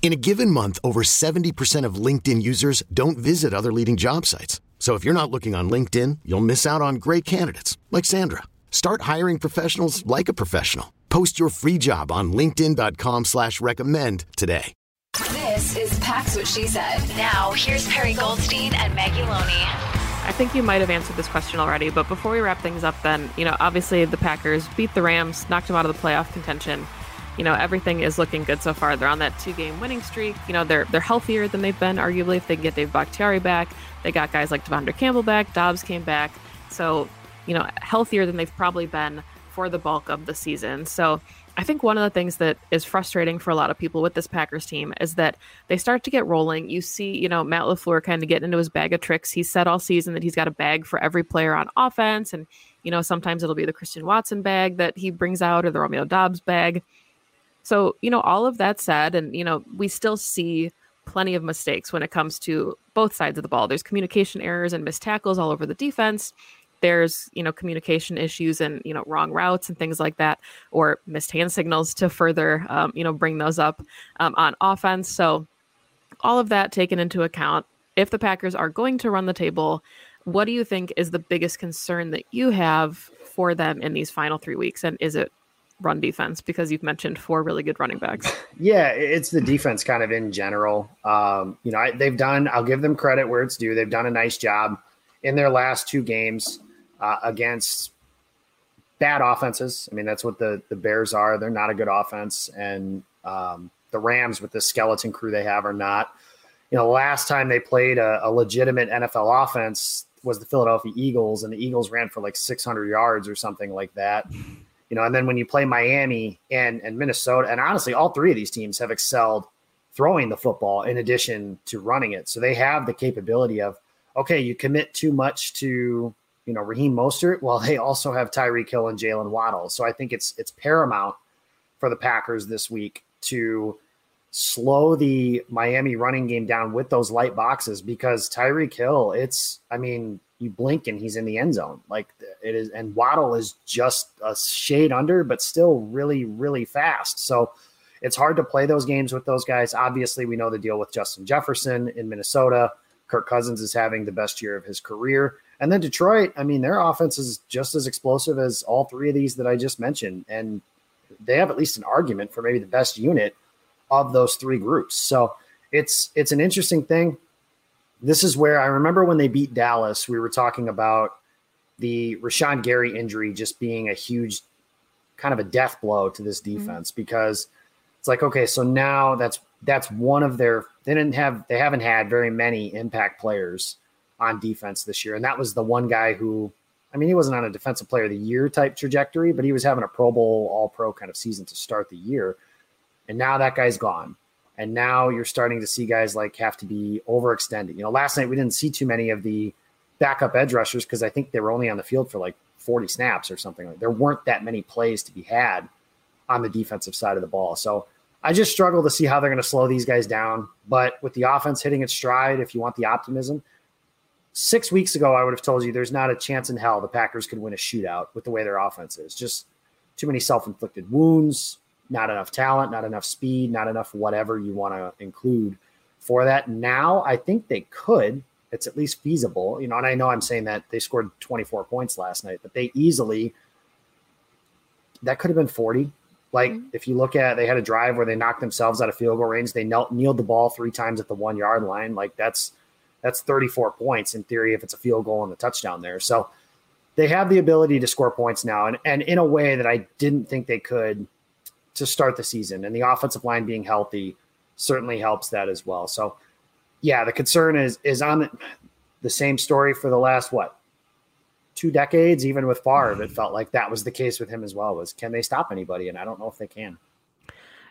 In a given month, over 70% of LinkedIn users don't visit other leading job sites. So if you're not looking on LinkedIn, you'll miss out on great candidates like Sandra. Start hiring professionals like a professional. Post your free job on LinkedIn.com slash recommend today. This is Pack What She Said. Now, here's Perry Goldstein and Maggie Loney. I think you might have answered this question already, but before we wrap things up, then, you know, obviously the Packers beat the Rams, knocked them out of the playoff contention. You know, everything is looking good so far. They're on that two game winning streak. You know, they're they're healthier than they've been, arguably, if they can get Dave Bakhtiari back. They got guys like De'Vondre Campbell back, Doubs came back. So, you know, healthier than they've probably been for the bulk of the season. So I think one of the things that is frustrating for a lot of people with this Packers team is that they start to get rolling. You see, you know, Matt LaFleur kind of getting into his bag of tricks. He said all season that he's got a bag for every player on offense. And, you know, sometimes it'll be the Christian Watson bag that he brings out or the Romeo Doubs bag. So, you know, all of that said, and, you know, we still see plenty of mistakes when it comes to both sides of the ball. There's communication errors and missed tackles all over the defense. There's, you know, communication issues and, you know, wrong routes and things like that, or missed hand signals to further, um, you know, bring those up um, on offense. So, all of that taken into account, if the Packers are going to run the table, what do you think is the biggest concern that you have for them in these final three weeks? And is it run defense because you've mentioned four really good running backs. Yeah, it's the defense kind of in general. Um, you know, I, they've done, I'll give them credit where it's due. They've done a nice job in their last two games uh, against bad offenses. I mean, that's what the, the Bears are. They're not a good offense. And um, the Rams, with the skeleton crew they have, are not. You know, last time they played a, a legitimate NFL offense was the Philadelphia Eagles, and the Eagles ran for like 600 yards or something like that you know, and then when you play Miami and and Minnesota, and honestly, all three of these teams have excelled throwing the football in addition to running it. So they have the capability of okay, you commit too much to you know Raheem Mostert. Well, they also have Tyreek Hill and Jaylen Waddle. So I think it's it's paramount for the Packers this week to slow the Miami running game down with those light boxes because Tyreek Hill, it's I mean you blink and he's in the end zone. Like it is, and Waddle is just a shade under, but still really, really fast. So it's hard to play those games with those guys. Obviously, we know the deal with Justin Jefferson in Minnesota. Kirk Cousins is having the best year of his career. And then Detroit, I mean, their offense is just as explosive as all three of these that I just mentioned. And they have at least an argument for maybe the best unit of those three groups. So it's it's an interesting thing this is where I remember when they beat Dallas, we were talking about the Rashan Gary injury just being a huge kind of a death blow to this mm-hmm. defense mm-hmm. because it's like, okay, so now that's that's one of their they didn't have they haven't had very many impact players on defense this year. And that was the one guy who I mean, he wasn't on a defensive player of the year type trajectory, but he was having a Pro Bowl, all pro kind of season to start the year. And now that guy's gone. And now you're starting to see guys like have to be overextended. You know, last night we didn't see too many of the backup edge rushers because I think they were only on the field for like 40 snaps or something. Like there weren't that many plays to be had on the defensive side of the ball. So I just struggle to see how they're going to slow these guys down. But with the offense hitting its stride, if you want the optimism, six weeks ago I would have told you there's not a chance in hell the Packers could win a shootout with the way their offense is. Just too many self-inflicted wounds, not enough talent, not enough speed, not enough whatever you want to include for that. Now, I think they could. It's at least feasible, you know. And I know I'm saying that they scored 24 points last night, but they easily that could have been 40. Like mm-hmm. if you look at, they had a drive where they knocked themselves out of field goal range. They knelt, kneeled the ball three times at the one yard line. Like that's that's 34 points in theory if it's a field goal and the touchdown there. So they have the ability to score points now, and and in a way that I didn't think they could to start the season, and the offensive line being healthy certainly helps that as well. So, yeah, the concern is is on the, same story for the last what two decades. Even with Favre, it felt like that was the case with him as well. Was can they stop anybody? And I don't know if they can.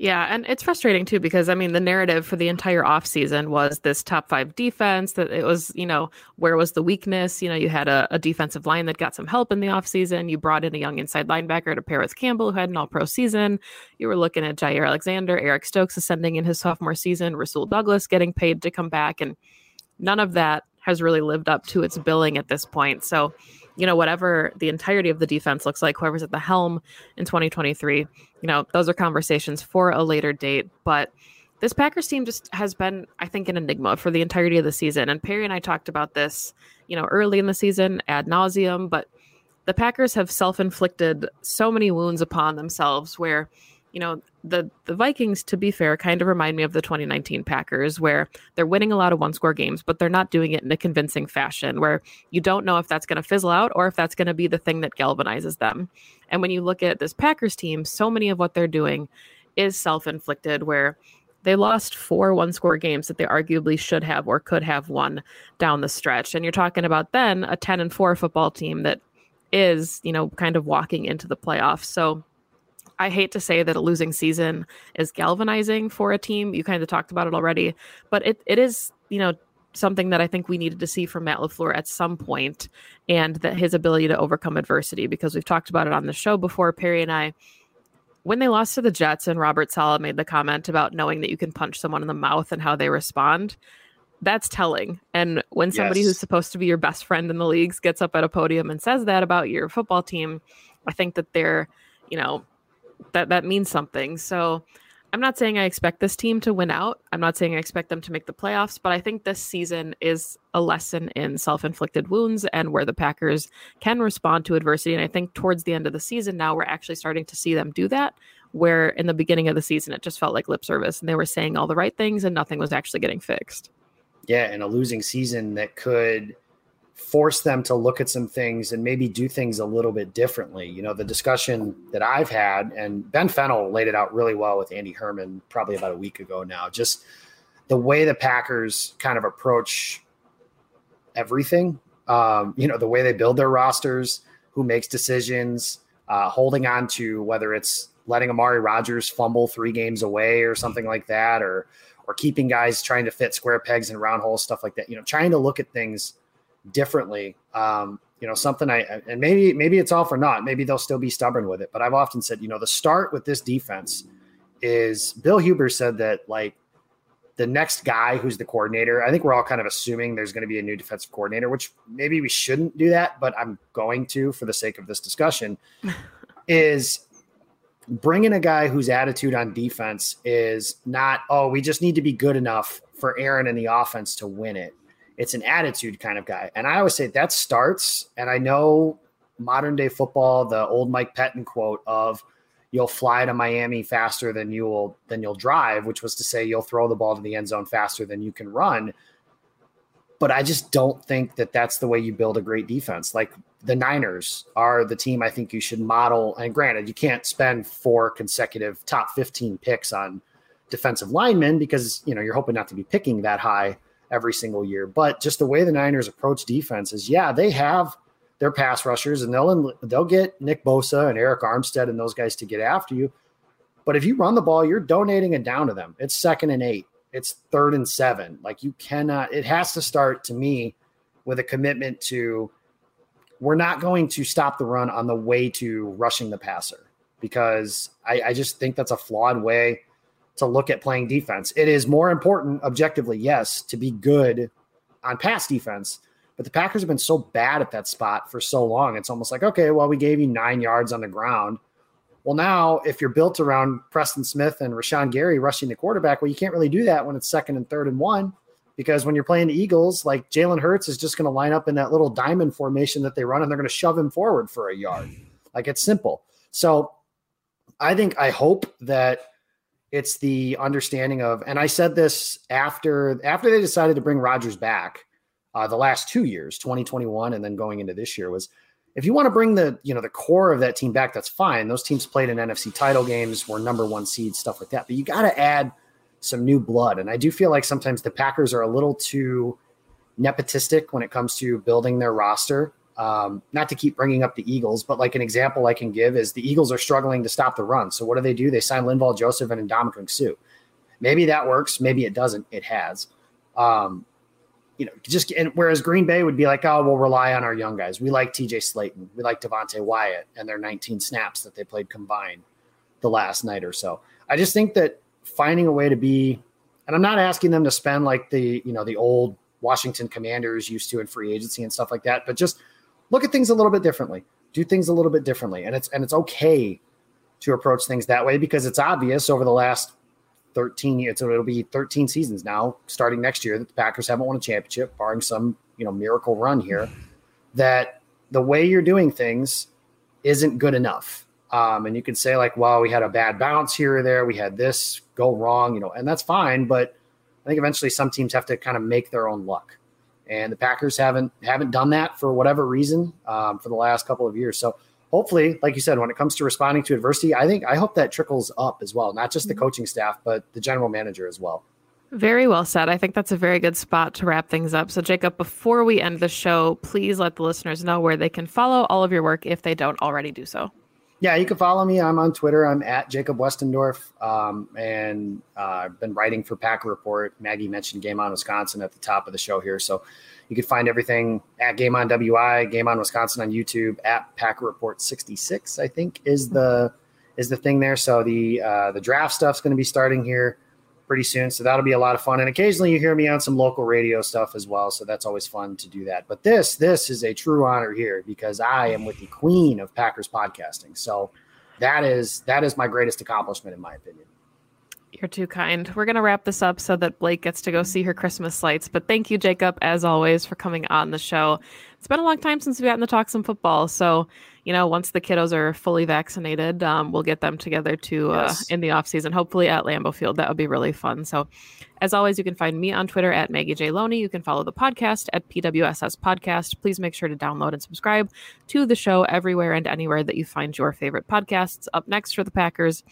Yeah, and it's frustrating too because I mean the narrative for the entire offseason was this top five defense that it was, you know, where was the weakness? You know, you had a, a defensive line that got some help in the offseason. You brought in a young inside linebacker to pair with Campbell, who had an all pro season. You were looking at Jaire Alexander, Eric Stokes ascending in his sophomore season, Rasul Douglas getting paid to come back. And none of that has really lived up to its billing at this point. So you know, whatever the entirety of the defense looks like, whoever's at the helm in 2023, you know, those are conversations for a later date. But this Packers team just has been, I think, an enigma for the entirety of the season. And Perry and I talked about this, you know, early in the season ad nauseum, but the Packers have self inflicted so many wounds upon themselves where, you know, the the Vikings, to be fair, kind of remind me of the 2019 Packers, where they're winning a lot of one score games, but they're not doing it in a convincing fashion, where you don't know if that's going to fizzle out or if that's going to be the thing that galvanizes them. And when you look at this Packers team, so many of what they're doing is self inflicted, where they lost four one score games that they arguably should have or could have won down the stretch. And you're talking about then a 10 and 4 football team that is, you know, kind of walking into the playoffs. So I hate to say that a losing season is galvanizing for a team. You kind of talked about it already, but it, it is, you know, something that I think we needed to see from Matt LaFleur at some point and that his ability to overcome adversity, because we've talked about it on the show before, Perry and I. When they lost to the Jets and Robert Saleh made the comment about knowing that you can punch someone in the mouth and how they respond, that's telling. And when somebody yes. who's supposed to be your best friend in the leagues gets up at a podium and says that about your football team, I think that they're, you know, that that means something. So I'm not saying I expect this team to win out. I'm not saying I expect them to make the playoffs, but I think this season is a lesson in self-inflicted wounds and where the Packers can respond to adversity. And I think towards the end of the season now we're actually starting to see them do that. Where in the beginning of the season it just felt like lip service and they were saying all the right things and nothing was actually getting fixed. Yeah, in a losing season that could force them to look at some things and maybe do things a little bit differently. You know, the discussion that I've had, and Ben Fennell laid it out really well with Andy Herman probably about a week ago now, just the way the Packers kind of approach everything. Um, you know, the way they build their rosters, who makes decisions, uh, holding on to whether it's letting Amari Rodgers fumble three games away or something like that, or or keeping guys trying to fit square pegs in round holes, stuff like that. You know, trying to look at things differently. Um, you know, something I and maybe maybe it's all for not. Maybe they'll still be stubborn with it. But I've often said, you know, the start with this defense is Bill Huber said that like the next guy who's the coordinator. I think we're all kind of assuming there's going to be a new defensive coordinator, which maybe we shouldn't do that, but I'm going to for the sake of this discussion. is bringing a guy whose attitude on defense is not, oh, we just need to be good enough for Aaron and the offense to win it it's an attitude kind of guy. And I always say that starts, and I know modern day football, the old Mike Pettine quote of you'll fly to Miami faster than you'll than you'll drive, which was to say you'll throw the ball to the end zone faster than you can run. But I just don't think that that's the way you build a great defense. Like the Niners are the team I think you should model. And granted, you can't spend four consecutive top 15 picks on defensive linemen because you know you're hoping not to be picking that high every single year. But just the way the Niners approach defense is, yeah, they have their pass rushers, and they'll they'll get Nick Bosa and Arik Armstead and those guys to get after you. But if you run the ball, you're donating it down to them. It's second and eight. It's third and seven. Like you cannot. It has to start to me with a commitment to we're not going to stop the run on the way to rushing the passer because I, I just think that's a flawed way to look at playing defense. It is more important, objectively, yes, to be good on pass defense. But the Packers have been so bad at that spot for so long. It's almost like, okay, well, we gave you nine yards on the ground. Well, now if you're built around Preston Smith and Rashan Gary rushing the quarterback, well, you can't really do that when it's second and third and one because when you're playing the Eagles, like Jalen Hurts is just going to line up in that little diamond formation that they run and they're going to shove him forward for a yard. Like it's simple. So I think, I hope that it's the understanding of, and I said this after after they decided to bring Rodgers back, uh, the last two years, 2021, and then going into this year, was if you want to bring the you know the core of that team back, that's fine. Those teams played in NFC title games, were number one seed, stuff like that. But you got to add some new blood, and I do feel like sometimes the Packers are a little too nepotistic when it comes to building their roster. Um, not to keep bringing up the Eagles, but like an example I can give is the Eagles are struggling to stop the run. So what do they do? They sign Linval Joseph and Ndamukong Suh. Maybe that works. Maybe it doesn't. It has. Um, you know, just and whereas Green Bay would be like, oh, we'll rely on our young guys. We like TJ Slaton. We like Devonte Wyatt and their 19 snaps that they played combined the last night or so. I just think that finding a way to be, and I'm not asking them to spend like the, you know, the old Washington commanders used to in free agency and stuff like that, but just look at things a little bit differently, do things a little bit differently. And it's, and it's okay to approach things that way because it's obvious over the last 13 years. It'll be 13 seasons now, starting next year, that the Packers haven't won a championship, barring some you know miracle run here. That the way you're doing things isn't good enough. Um, and you can say like, well, we had a bad bounce here or there, we had this go wrong, you know, and that's fine. But I think eventually some teams have to kind of make their own luck, and the Packers haven't haven't done that for whatever reason um, for the last couple of years. So hopefully, like you said, when it comes to responding to adversity, I think I hope that trickles up as well, not just the mm-hmm. coaching staff, but the general manager as well. Very well said. I think that's a very good spot to wrap things up. So, Jacob, before we end the show, please let the listeners know where they can follow all of your work if they don't already do so. Yeah, you can follow me. I'm on Twitter. I'm at Jacob Westendorf, um, and uh, I've been writing for Packer Report. Maggie mentioned Game On Wisconsin at the top of the show here, so you can find everything at Game On WI, Game On Wisconsin on YouTube, at Packer Report 66, I think is the is the thing there. So the uh, the draft stuff's going to be starting here pretty soon. So that'll be a lot of fun. And occasionally you hear me on some local radio stuff as well. So that's always fun to do that. But this this is a true honor here because I am with the queen of Packers podcasting. So that is that is my greatest accomplishment in my opinion. You're too kind. We're going to wrap this up so that Blake gets to go see her Christmas lights. But thank you, Jacob, as always, for coming on the show. It's been a long time since we've gotten to talk some football. So, you know, once the kiddos are fully vaccinated, um, we'll get them together to uh, yes. in the off season, hopefully at Lambeau Field. That would be really fun. So, as always, you can find me on Twitter at Maggie J. Loney. You can follow the podcast at PWSS Podcast. Please make sure to download and subscribe to the show everywhere and anywhere that you find your favorite podcasts. Up next for the Packers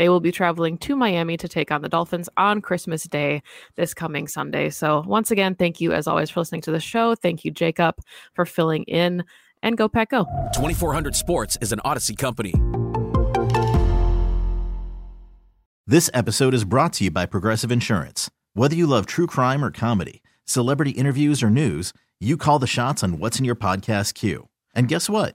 they will be traveling to Miami to take on the Dolphins on Christmas Day this coming Sunday. So, once again, thank you as always for listening to the show. Thank you, Jacob, for filling in. And go, Pack, go. 2400 Sports is an Odyssey company. This episode is brought to you by Progressive Insurance. Whether you love true crime or comedy, celebrity interviews or news, you call the shots on what's in your podcast queue. And guess what?